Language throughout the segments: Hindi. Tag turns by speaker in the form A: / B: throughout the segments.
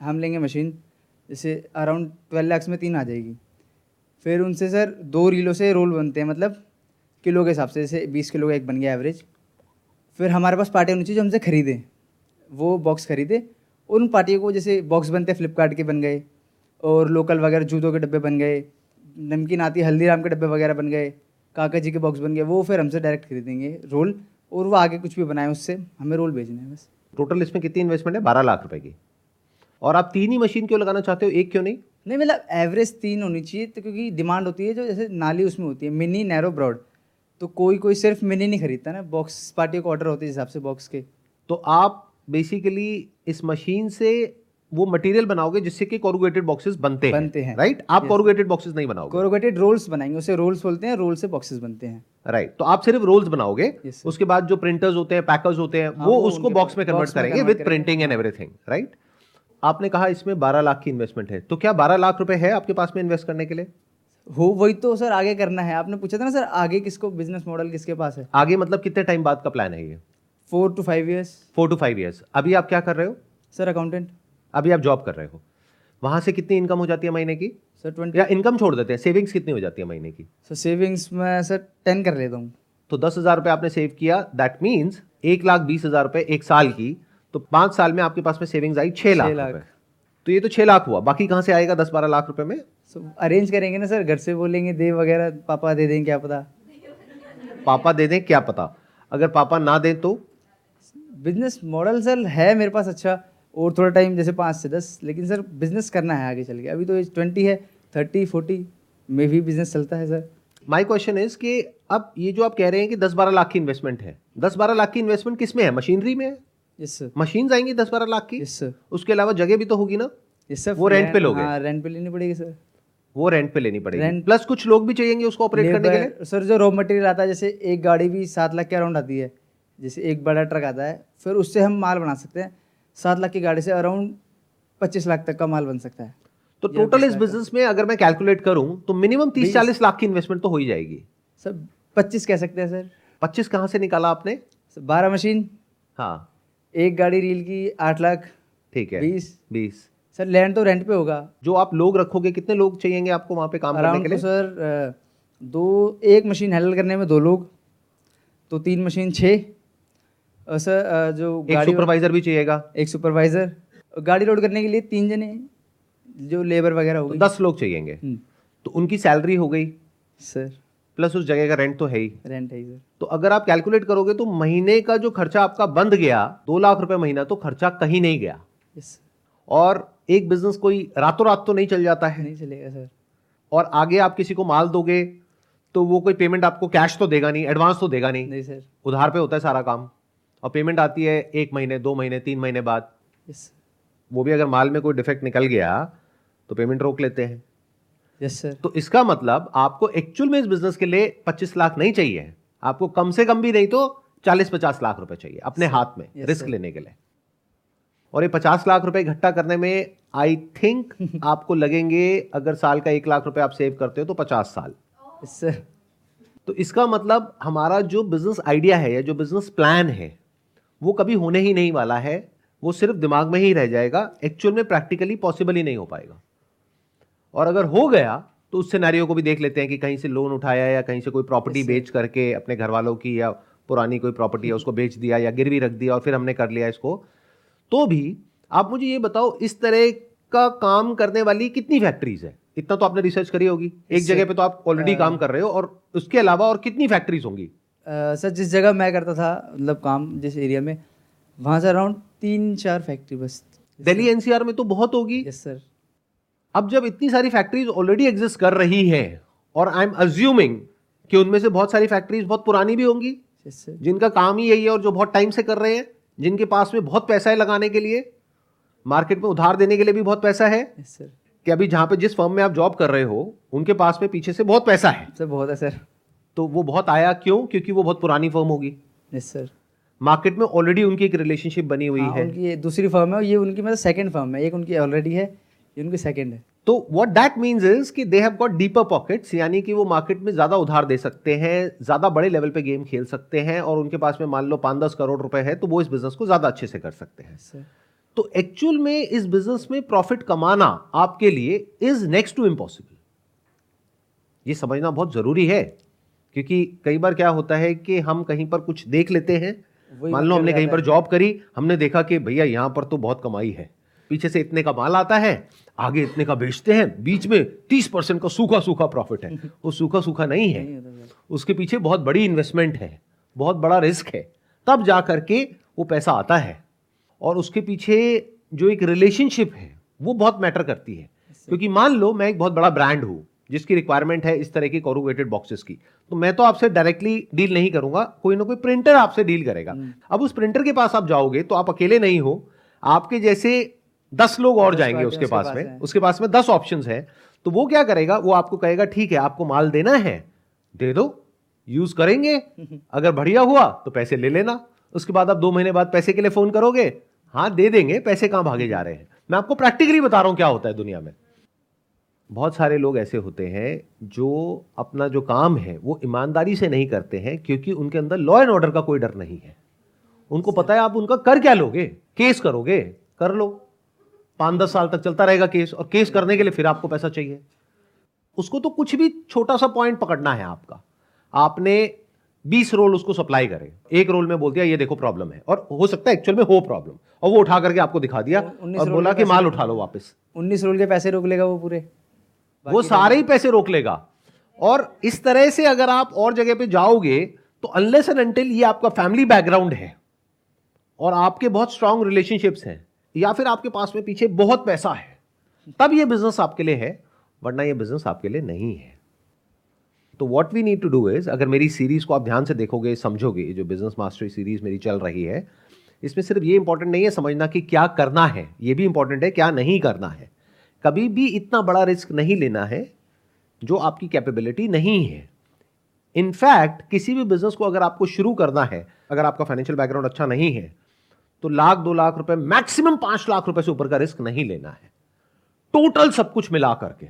A: हम लेंगे मशीन जैसे अराउंड ट्वेल्व लैक्स में तीन आ जाएगी। फिर उनसे सर दो रीलों से रोल बनते हैं मतलब किलो के हिसाब से, जैसे बीस किलो का एक बन गया एवरेज फिर हमारे पास पार्टी होनी चाहिए जो हमसे खरीदे। वो बॉक्स खरीदे। उन पार्टियों को जैसे बॉक्स बनते फ्लिपकार्ट के बन गए, और लोकल वगैरह जूतों के डब्बे बन गए, नमकीन आती, हल्दीराम के डब्बे वगैरह बन गए, काका जी के बॉक्स बन गए, वो फिर हमसे डायरेक्ट खरीदेंगे रोल और वो आगे कुछ भी बनाए, उससे हमें रोल भेजने हैं बस।
B: टोटल इसमें कितनी इन्वेस्टमेंट है? बारह लाख रुपए की। और आप तीन ही मशीन क्यों लगाना चाहते हो? एक क्यों नहीं?
A: नहीं मतलब एवरेज तीन होनी चाहिए तो क्योंकि डिमांड होती है जो जैसे नाली उसमें होती है मिनी नैरो ब्रॉड तो कोई कोई सिर्फ़ मिनी नहीं खरीदता ना बॉक्स पार्टी को ऑर्डर होते हैं हिसाब से बॉक्स के।
B: तो आप बेसिकली इस मशीन से वो मटेरियल बनाओगे जिससे कि कोरुगेटेड बॉक्सेस बनते हैं
A: बनते हैं।
B: राइट आप. कोरुगेटेड बॉक्सेस नहीं बनाओगे।
A: कोरोगेटेड रोल्स बनाएँगे उसे रोल्स बोलते हैं रोल से बॉक्सेस बनते हैं।
B: राइट तो आप सिर्फ़ रोल्स बनाओगे उसके बाद जो प्रिंटर्स होते हैं पैकर्स होते हैं
A: हाँ,
B: वो उसको बॉक्स में कन्वर्ट करेंगे with printing and everything right आपने कहा इसमें 12 लाख की इन्वेस्टमेंट है। तो क्या 12 लाख रुपए है आपके पास में इन्वेस्ट करने के लिए?
A: हो वही तो सर आगे करना है। आपने पूछा था ना सर आगे किसको बिज़नेस मॉडल किसके पास है?
B: आगे मतलब कितने टाइम बाद का प्लान है ये?
A: Four to five years
B: four to five years अभी आप क्या कर रहे हो?
A: सर अकाउंटेंट
B: अभी आप जॉब कर रहे हो। वहाँ से कितनी इनकम हो जाती है महीने की?
A: सर ट्वेंटी
B: या इनकम छोड़ देते हैं। सेविंग्स कितनी हो जाती है महीने की?
A: सर सेविंग्स में सर टेन कर लेता हूँ।
B: तो दस हज़ार रुपए आपने सेव किया। दैट मीन्स एक लाख बीस हज़ार रुपए एक साल की तो पाँच साल में आपके पास में सेविंग्स आई छह लाख
A: लाख।
B: तो ये तो छह लाख हुआ। बाकी कहाँ से आएगा दस बारह लाख रुपए में?
A: सो अरेंज करेंगे ना सर घर से बोलेंगे दे वगैरह पापा दे दें क्या पता?
B: पापा दे दें क्या पता? अगर पापा ना दें तो?
A: बिज़नेस मॉडल सर है मेरे पास अच्छा और थोड़ा टाइम जैसे पाँच से दस लेकिन सर बिज़नेस करना है आगे चल के। अभी तो एज ट्वेंटी है थर्टी फोर्टी में भी बिज़नेस चलता है सर।
B: माय क्वेश्चन इज़ कि अब ये जो आप कह रहे हैं कि दस बारह लाख की इन्वेस्टमेंट है दस बारह लाख की इन्वेस्टमेंट किसमें है? मशीनरी में है?
A: यस सर
B: मशीन आएँगी दस बारह लाख की?
A: यस सर
B: उसके अलावा जगह भी तो होगी ना?
A: यस सर
B: वो rent पे लोगे?
A: हाँ रेंट पे लेनी पड़ेगी सर
B: वो रेंट पे लेनी पड़ेगी।
A: Rent-
B: प्लस कुछ लोग भी चाहिएँगे उसको ऑपरेट करने के लिए?
A: सर जो रॉ मटेरियल आता है जैसे एक गाड़ी भी सात लाख के अराउंड आती है जैसे एक बड़ा ट्रक आता है फिर उससे हम माल बना सकते हैं। सात लाख की गाड़ी से अराउंड पच्चीस लाख तक का माल बन सकता है।
B: तो टोटल इस बिज़नेस में अगर मैं कैलकुलेट करूँ तो मिनिमम तीस चालीस लाख की इन्वेस्टमेंट तो हो ही जाएगी।
A: सर पच्चीस कह सकते हैं सर
B: पच्चीस कहाँ से निकाला आपने?
A: बारह मशीन
B: हाँ।
A: एक गाड़ी रील की आठ लाख
B: ठीक है
A: बीस।
B: बीस।
A: सर लैंड तो रेंट पे होगा।
B: जो आप लोग रखोगे कितने लोग चाहिएँगे आपको वहाँ पे काम करने के
A: तो
B: लिए?
A: सर दो एक मशीन हैंडल करने में दो लोग तो तीन मशीन छः। और सर जो
B: एक
A: गाड़ी
B: सुपरवाइजर भी चाहिएगा।
A: एक सुपरवाइजर गाड़ी लोड करने के लिए तीन जने जो लेबर वगैरह हो
B: तो दस लोग चाहिएँगे।
A: हम्म,
B: तो उनकी सैलरी हो गई।
A: सर।
B: प्लस उस जगह का रेंट तो है ही।
A: रेंट है सर
B: तो अगर आप कैलकुलेट करोगे तो महीने का जो खर्चा आपका बंद गया दो लाख रुपए महीना तो खर्चा कहीं नहीं गया।
A: यस
B: और एक बिज़नेस कोई रातों रात तो नहीं चल जाता है।
A: नहीं चलेगा सर
B: और आगे आप किसी को माल दोगे तो वो कोई पेमेंट आपको कैश तो देगा नहीं एडवांस तो देगा नहीं।
A: नहीं सर
B: उधार पे होता है सारा काम। और पेमेंट आती है एक महीने दो महीने तीन महीने बाद। वो भी अगर माल में कोई डिफेक्ट निकल गया तो पेमेंट रोक लेते हैं।
A: सर
B: तो इसका मतलब आपको एक्चुअल में इस बिज़नेस के लिए 25 लाख नहीं चाहिए। आपको कम से कम भी नहीं तो 40-50 लाख रुपए चाहिए अपने हाथ में
A: Yes,
B: रिस्क
A: sir.
B: लेने के लिए। और ये 50 लाख रुपए इकट्ठा करने में आई थिंक आपको लगेंगे अगर साल का एक लाख रुपए आप सेव करते हो तो 50 साल।
A: सर
B: तो इसका मतलब हमारा जो बिज़नेस आइडिया है या जो बिज़नेस प्लान है वो कभी होने ही नहीं वाला है। वो सिर्फ़ दिमाग में ही रह जाएगा। एक्चुअल में प्रैक्टिकली पॉसिबल ही नहीं हो पाएगा। और अगर हो गया तो उस सिनेरियो को भी देख लेते हैं कि कहीं से लोन उठाया या कहीं से कोई प्रॉपर्टी बेच करके अपने घर वालों की या पुरानी कोई प्रॉपर्टी है उसको बेच दिया या गिरवी रख दिया और फिर हमने कर लिया इसको तो भी आप मुझे ये बताओ इस तरह का काम करने वाली कितनी फैक्ट्रीज है? इतना तो आपने रिसर्च करी होगी। एक जगह पे तो आप ऑलरेडी काम कर रहे हो और उसके अलावा और कितनी फैक्ट्रीज होंगी?
A: सर जिस जगह मैं करता था मतलब काम जिस एरिया में वहाँ से अराउंड तीन चार फैक्ट्री बस।
B: दिल्ली एनसीआर में तो बहुत होगी।
A: यस सर
B: अब जब इतनी सारी फैक्ट्रीज ऑलरेडी एग्जिस्ट कर रही है और आई एम अज्यूमिंग कि उनमें से बहुत सारी फैक्ट्रीज बहुत पुरानी भी होंगी जिनका काम ही यही है और जो बहुत टाइम से कर रहे हैं जिनके पास में बहुत पैसा है लगाने के लिए मार्केट में उधार देने के लिए भी बहुत पैसा है
A: सर
B: कि अभी जहाँ पे जिस फर्म में आप जॉब कर रहे हो उनके पास में पीछे से बहुत पैसा है।
A: सर बहुत है सर
B: तो वो बहुत आया क्यों? क्योंकि वो बहुत पुरानी फर्म होगी।
A: यस सर
B: मार्केट में ऑलरेडी उनकी एक रिलेशनशिप बनी हुई
A: हाँ,
B: है।
A: उनकी दूसरी फर्म है और ये उनकी मतलब सेकंड फर्म है। एक उनकी ऑलरेडी है ये उनकी सेकंड है।
B: तो व्हाट दैट मींस इज़ कि they have got deeper pockets यानी कि वो मार्केट में ज़्यादा उधार दे सकते हैं ज़्यादा बड़े लेवल पे गेम खेल सकते हैं और उनके पास में मान लो पाँच दस करोड़ रुपए है तो वो इस बिज़नेस को ज़्यादा अच्छे से कर सकते हैं। तो एक्चुअल में इस बिज़नेस में प्रॉफिट कमाना आपके लिए इज़ नेक्स्ट टू इम्पॉसिबल ये समझना बहुत ज़रूरी है क्योंकि कई बार क्या होता है कि हम कहीं पर कुछ देख लेते हैं। मान लो हमने कहीं पर जॉब करी हमने देखा कि भैया यहाँ पर तो बहुत कमाई है। पीछे से इतने का माल आता है आगे इतने का बेचते हैं बीच में तीस परसेंट का सूखा सूखा प्रॉफिट है। वो सूखा सूखा नहीं है। उसके पीछे बहुत बड़ी इन्वेस्टमेंट है बहुत बड़ा रिस्क है। तब जा करके वो पैसा आता है। और उसके पीछे जो एक रिलेशनशिप है वो बहुत मैटर करती है। क्योंकि मान लो मैं एक बहुत बड़ा ब्रांड हूँ जिसकी रिक्वायरमेंट है इस तरह की कॉरुगेटेड बॉक्सेस की। तो मैं तो आपसे डायरेक्टली डील नहीं करूँगा कोई ना कोई प्रिंटर आपसे डील करेगा। अब उस प्रिंटर के पास आप जाओगे तो आप अकेले नहीं हो। आपके जैसे दस लोग और
A: दस
B: जाएँगे उसके
A: उसके
B: पास
A: पास
B: में। उसके पास में दस ऑप्शन है। तो वो क्या करेगा? वो आपको कहेगा ठीक है आपको माल देना है दे दो यूज़ करेंगे। अगर बढ़िया हुआ तो पैसे ले लेना। उसके बाद आप दो महीने बाद पैसे के लिए फ़ोन करोगे हाँ दे देंगे पैसे कहाँ भागे जा रहे हैं? मैं आपको प्रैक्टिकली बता रहा हूँ क्या होता है दुनिया में। बहुत सारे लोग ऐसे होते हैं जो अपना जो काम है वो ईमानदारी से नहीं करते हैं क्योंकि उनके अंदर लॉ एंड ऑर्डर का कोई डर नहीं है। उनको पता है आप उनका कर क्या लोगे? केस करोगे? कर लो। पाँच दस साल तक चलता रहेगा केस और केस करने के लिए फिर आपको पैसा चाहिए। उसको तो कुछ भी छोटा सा पॉइंट पकड़ना है आपका। आपने 20 रोल उसको सप्लाई करे। एक रोल में बोल दिया ये देखो प्रॉब्लम है। और हो सकता है एक्चुअल में हो प्रॉब्लम और वो उठा करके आपको दिखा दिया और बोला कि माल उठा लो वापस।
A: उन्नीस रोल के पैसे रोक लेगा वो पूरे।
B: वो सारे ही पैसे रोक लेगा। और इस तरह से अगर आप और जगह पे जाओगे तो अनलेस एंड अनटिल ये आपका फैमिली बैकग्राउंड है और आपके बहुत स्ट्रांग रिलेशनशिप्स हैं या फिर आपके पास में पीछे बहुत पैसा है, तब ये बिज़नेस आपके लिए है, वरना ये बिज़नेस आपके लिए नहीं है। तो what we need to do is अगर मेरी सीरीज़ को आप ध्यान से देखोगे, समझोगे, जो बिज़नेस मास्टरी सीरीज़ मेरी चल रही है, इसमें सिर्फ़ ये इंपॉर्टेंट नहीं है समझना कि क्या करना है, ये भी इंपॉर्टेंट है, क्या नहीं करना है। कभी भी इतना बड़ा रिस्क नहीं लेना है, जो आपकी कैपेबिलिटी नहीं है। इनफैक्ट किसी भी बिज़नेस को अगर आपको शुरू करना है, अगर आपका फाइनेंशियल बैकग्राउंड अच्छा नहीं है तो लाख, दो लाख रुपए, मैक्सिमम पाँच लाख रुपए से ऊपर का रिस्क नहीं लेना है। टोटल सब कुछ मिला करके।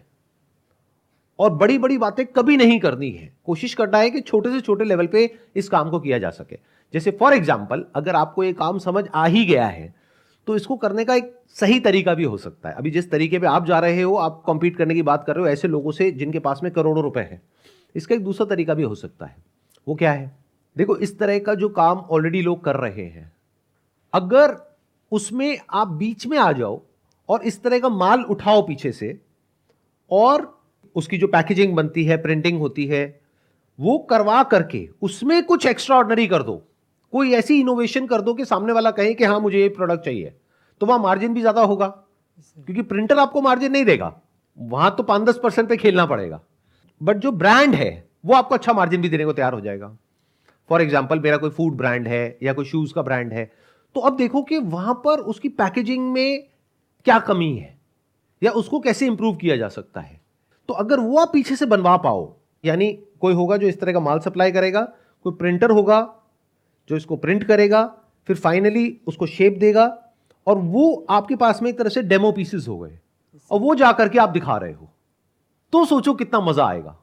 B: और बड़ी बड़ी बातें कभी नहीं करनी है। कोशिश करना है कि छोटे से छोटे लेवल पे इस काम को किया जा सके। जैसे फॉर एग्ज़ाम्पल अगर आपको ये काम समझ आ ही गया है तो इसको करने का एक सही तरीका भी हो सकता है। अभी जिस तरीके पे आप जा रहे हो, आप कॉम्पीट करने की बात कर रहे हो, ऐसे लोगों से जिनके पास में करोड़ों रुपए है, इसका एक दूसरा तरीका भी हो सकता है। वो क्या है? देखो, इस तरह का जो काम ऑलरेडी लोग कर रहे हैं अगर उसमें आप बीच में आ जाओ और इस तरह का माल उठाओ पीछे से और उसकी जो पैकेजिंग बनती है प्रिंटिंग होती है, वो करवा करके उसमें कुछ एक्स्ट्रा ऑर्डनरी कर दो। कोई ऐसी इनोवेशन कर दो कि सामने वाला कहे कि हाँ मुझे ये प्रोडक्ट चाहिए तो वहाँ मार्जिन भी ज़्यादा होगा। क्योंकि प्रिंटर आपको मार्जिन नहीं देगा। वहाँ तो पाँच दस परसेंट पे खेलना पड़ेगा। बट जो ब्रांड है, वो आपको अच्छा मार्जिन भी देने को तैयार हो जाएगा। फॉर एग्ज़ाम्पल मेरा कोई फ़ूड ब्रांड है या कोई शूज़ का ब्रांड है तो अब देखो कि वहाँ पर उसकी पैकेजिंग में क्या कमी है, या उसको कैसे इंप्रूव किया जा सकता है। तो अगर वो आप पीछे से बनवा पाओ, यानी कोई होगा जो इस तरह का माल सप्लाई करेगा, कोई प्रिंटर होगा जो इसको प्रिंट करेगा, फिर फाइनली उसको शेप देगा, और वो आपके पास में एक तरह से डेमो पीसेस हो गए, और वो जा करके आप दिखा रहे हो तो सोचो कितना मज़ा आएगा।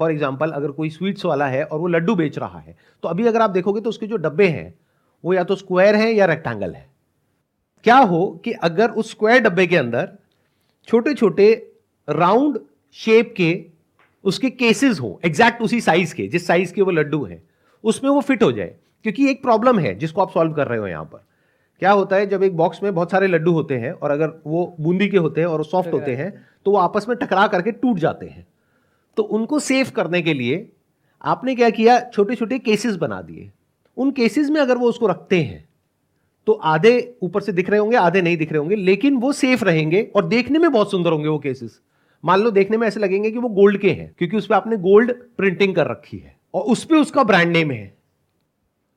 B: फॉर एग्ज़ाम्पल अगर कोई स्वीट्स वाला है और वो लड्डू बेच रहा है तो अभी अगर आप देखोगे तो उसके जो डब्बे हैं वो या तो स्क्वायर है या रेक्टेंगल है। क्या हो कि अगर उस स्क्वायर डब्बे के अंदर छोटे छोटे राउंड शेप के उसके केसेस हो एग्जैक्ट उसी साइज़ के, जिस साइज़ के वो लड्डू हैं, उसमें वो फिट हो जाए। क्योंकि एक प्रॉब्लम है जिसको आप सॉल्व कर रहे हो यहाँ पर। क्या होता है, जब एक बॉक्स में बहुत सारे लड्डू होते हैं और अगर वो बूंदी के होते हैं और सॉफ्ट होते हैं तो वो आपस में टकरा करके टूट जाते हैं। तो उनको सेव करने के लिए आपने क्या किया छोटे छोटे केसेस बना दिए। उन केसेस में अगर वो उसको रखते हैं तो आधे ऊपर से दिख रहे होंगे, आधे नहीं दिख रहे होंगे, लेकिन वो सेफ़ रहेंगे और देखने में बहुत सुंदर होंगे वो केसेस मान लो देखने में ऐसे लगेंगे कि वो गोल्ड के हैं, क्योंकि उस पर आपने गोल्ड प्रिंटिंग कर रखी है और उस पर उसका ब्रांड नेम है।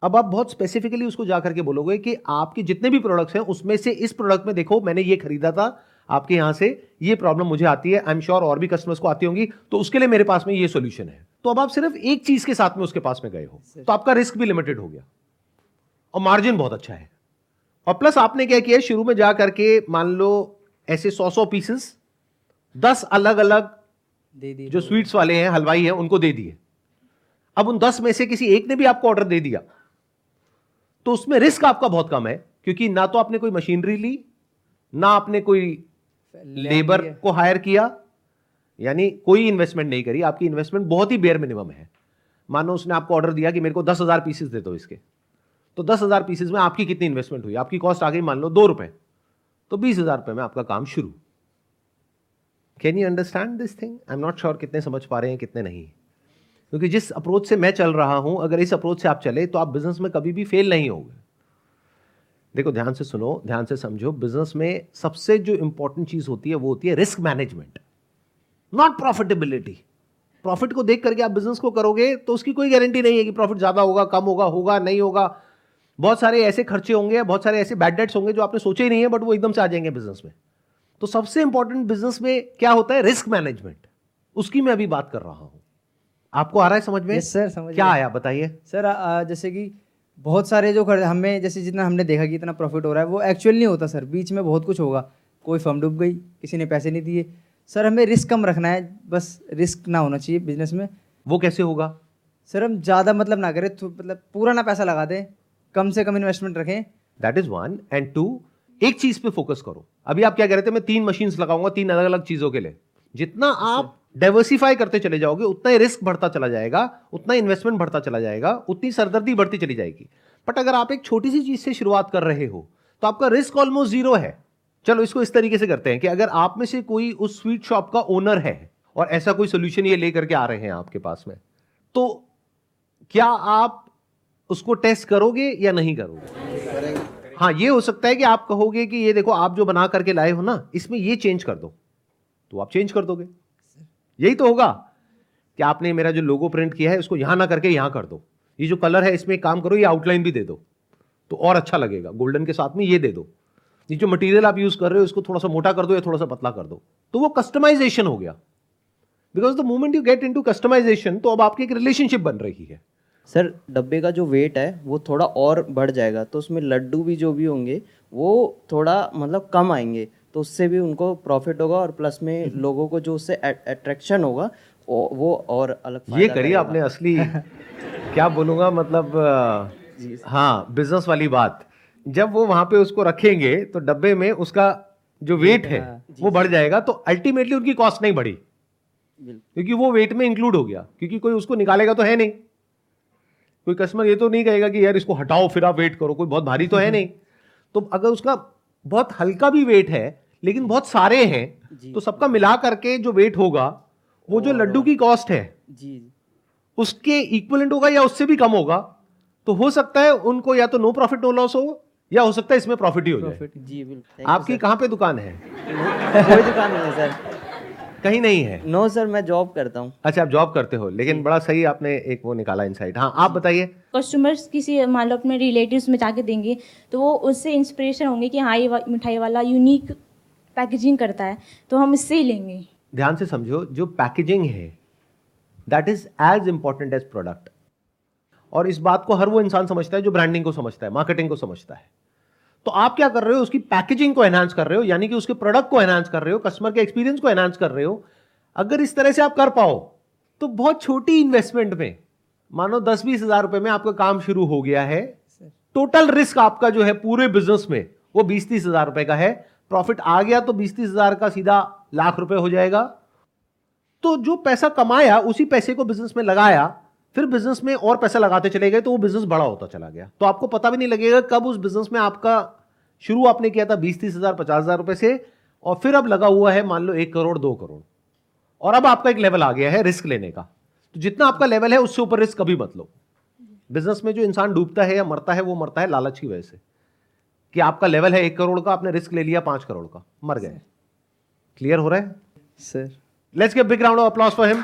B: अब आप बहुत स्पेसिफिकली उसको जाकर के बोलोगे कि आपके जितने भी प्रोडक्ट्स हैं, उसमें से इस प्रोडक्ट में देखो, मैंने ये खरीदा था, आपके यहाँ से ये प्रॉब्लम मुझे आती है आई एम श्योर और भी कस्टमर्स को आती होंगी तो उसके लिए मेरे पास में ये सोल्यूशन है। तो अब आप सिर्फ़ एक चीज़ के साथ में उसके पास में गए हो। तो आपका रिस्क भी लिमिटेड हो गया। और मार्जिन बहुत अच्छा है। और प्लस आपने क्या किया शुरू में जा करके मान लो ऐसे सौ सौ पीसेस दस अलग अलग
A: दे दी
B: जो स्वीट्स वाले हैं हलवाई हैं उनको दे दिए। अब उन दस में से किसी एक ने भी आपको ऑर्डर दे दिया। तो उसमें रिस्क आपका बहुत कम है क्योंकि ना तो आपने कोई मशीनरी ली ना आपने कोई लेबर को हायर किया यानी कोई इन्वेस्टमेंट नहीं करी। आपकी इन्वेस्टमेंट बहुत ही बेयर मिनिमम है। मानो उसने आपको ऑर्डर दिया कि मेरे को दस हज़ार पीसेस दे दो इसके। तो दस हज़ार पीसेस में आपकी कितनी इन्वेस्टमेंट हुई? आपकी कॉस्ट आ गई मान लो दो रुपए। तो बीस हज़ार रुपए में आपका काम शुरू। Can you understand this thing I am not sure कितने समझ पा रहे हैं, कितने नहीं। क्योंकि जिस अप्रोच से मैं चल रहा हूँ, अगर इस अप्रोच से आप चले तो आप बिज़नेस में कभी भी फेल नहीं होगे। देखो, ध्यान से सुनो, ध्यान से समझो बिज़नेस में सबसे जो इंपॉर्टेंट चीज़ होती है, वो होती है risk management not profitability profit को देख करके आप बिज़नेस को करोगे तो उसकी कोई गारंटी नहीं है कि प्रॉफिट ज़्यादा होगा कम होगा होगा नहीं होगा। बहुत सारे ऐसे खर्चे होंगे बहुत सारे ऐसे बैड डेट्स होंगे जो आपने सोचे ही नहीं है बट वो एकदम से आ जाएँगे बिज़नेस में। तो सबसे इंपॉर्टेंट बिज़नेस में क्या होता है? रिस्क मैनेजमेंट उसकी मैं अभी बात कर रहा हूँ। आपको आ रहा है समझ में?
A: यस सर समझ
B: क्या आया बताइए।
A: सर जैसे कि बहुत सारे जो खर्च हमें जैसे जितना हमने देखा कि इतना प्रॉफिट हो रहा है वो एक्चुअल नहीं होता सर बीच में बहुत कुछ होगा। कोई फर्म डूब गई किसी ने पैसे नहीं दिए। सर हमें रिस्क कम रखना है बस रिस्क ना होना चाहिए बिज़नेस में।
B: वो कैसे होगा?
A: सर हम ज़्यादा मतलब ना करें तो मतलब पूरा ना पैसा लगा दें कम से कम इन्वेस्टमेंट रखें।
B: That is one and two एक चीज़ पे फोकस करो। अभी आप क्या कह रहे थे मैं तीन मशीन्स लगाऊँगा तीन अलग अलग चीज़ों के लिए। जितना आप डाइवर्सिफाई करते चले जाओगे उतना ही रिस्क बढ़ता चला जाएगा उतना इन्वेस्टमेंट बढ़ता चला जाएगा उतनी सरदर्दी बढ़ती चली जाएगी। बट अगर आप एक छोटी सी चीज़ से शुरुआत कर रहे हो तो आपका रिस्क ऑलमोस्ट ज़ीरो है। चलो इसको इस तरीके से करते हैं कि अगर आप में से कोई उस स्वीट शॉप का ओनर है और ऐसा कोई सोल्यूशन ये लेकर के आ रहे हैं आपके पास में तो क्या आप उसको टेस्ट करोगे या नहीं करोगे? हाँ ये हो सकता है कि आप कहोगे कि ये देखो, आप जो बना करके लाए हो ना, इसमें ये चेंज कर दो। तो आप चेंज कर दोगे। यही तो होगा कि आपने मेरा जो लोगो प्रिंट किया है, उसको यहाँ ना करके यहाँ कर दो। ये जो कलर है, इसमें काम करो, ये आउटलाइन भी दे दो। तो और अच्छा लगेगा। गोल्डन के साथ में ये दे दो। ये जो मटेरियल आप यूज़ कर रहे हो इसको थोड़ा सा मोटा कर दो या थोड़ा सा पतला कर दो। तो वो कस्टमाइजेशन हो गया। Because the moment you get into customisation तो अब आपकी एक रिलेशनशिप बन रही है।
C: सर डब्बे का जो वेट है वो थोड़ा और बढ़ जाएगा। तो उसमें लड्डू भी जो भी होंगे वो थोड़ा मतलब कम आएँगे। तो उससे भी उनको प्रॉफिट होगा और प्लस में लोगों को जो उससे अट्रैक्शन होगा वो वो और अलग
B: ये करिए आपने असली क्या बोलूँगा मतलब हाँ बिज़नेस वाली बात। जब वो वहाँ पे उसको रखेंगे तो डब्बे में उसका जो वेट है वो बढ़ जाएगा तो अल्टीमेटली उनकी कॉस्ट नहीं बढ़ी। क्योंकि वो वेट में इंक्लूड हो गया क्योंकि कोई उसको निकालेगा तो है नहीं। कोई कस्टमर ये तो नहीं कहेगा कि यार इसको हटाओ फिर आप वेट करो कोई बहुत भारी तो है नहीं। तो अगर उसका बहुत हल्का भी वेट है लेकिन बहुत सारे हैं तो सबका मिला करके जो वेट होगा वो जो लड्डू की कॉस्ट है
C: जी जी।
B: उसके इक्वलेंट होगा या उससे भी कम होगा तो हो सकता है उनको या तो नो प्रॉफिट नो लॉस हो या हो सकता है इसमें प्रॉफिट ही हो जाए।
A: प्रॉफिट
C: जी बिल्कुल।
B: आपकी कहाँ पे दुकान है?
C: कोई दुकान नहीं है सर
B: कहीं नहीं है?
C: नो सर मैं जॉब करता हूँ।
B: अच्छा आप जॉब करते हो लेकिन बड़ा सही आपने एक वो निकाला इनसाइट हाँ आप बताइए।
D: कस्टमर्स किसी मान लो अपने रिलेटिव्स में जाके देंगे तो वो उससे इंस्पिरेशन होंगे कि हाँ ये मिठाई वाला यूनिक पैकेजिंग करता है तो हम इससे ही लेंगे।
B: ध्यान से समझो जो पैकेजिंग है that is as important as product और इस बात को हर वो इंसान समझता है जो ब्रांडिंग को समझता है मार्केटिंग को समझता है। तो आप क्या कर रहे हो उसकी पैकेजिंग को एनहांस कर रहे हो यानी कि उसके प्रोडक्ट को एनहांस कर रहे हो कस्टमर के एक्सपीरियंस को एनहांस कर रहे हो। अगर इस तरह से आप कर पाओ तो बहुत छोटी इन्वेस्टमेंट में मानो दस बीस हज़ार रुपए में आपका काम शुरू हो गया है। टोटल रिस्क आपका जो है पूरे बिज़नेस में वो बीस तीस हज़ार रुपए का है। प्रॉफिट आ गया तो बीस तीस हज़ार का सीधा लाख रुपए हो जाएगा। तो जो पैसा कमाया उसी पैसे को बिज़नेस में लगाया फिर बिज़नेस में और पैसा लगाते चले गए तो वो बिज़नेस बड़ा होता चला गया। तो आपको पता भी नहीं लगेगा कब उस बिज़नेस में आपका शुरू आपने किया था बीस तीस हज़ार पचास हज़ार रुपए से और फिर अब लगा हुआ है मान लो एक करोड़ दो करोड़। और अब आपका एक लेवल आ गया है रिस्क लेने का। तो जितना आपका लेवल है उससे ऊपर रिस्क कभी मत लो। बिज़नेस में जो इंसान डूबता है या मरता है वो मरता है लालच की वजह से। कि आपका लेवल है एक करोड़ का आपने रिस्क ले लिया पाँच करोड़ का मर गए। क्लियर हो रहा है?
A: Sir
B: let's get big round of applause for him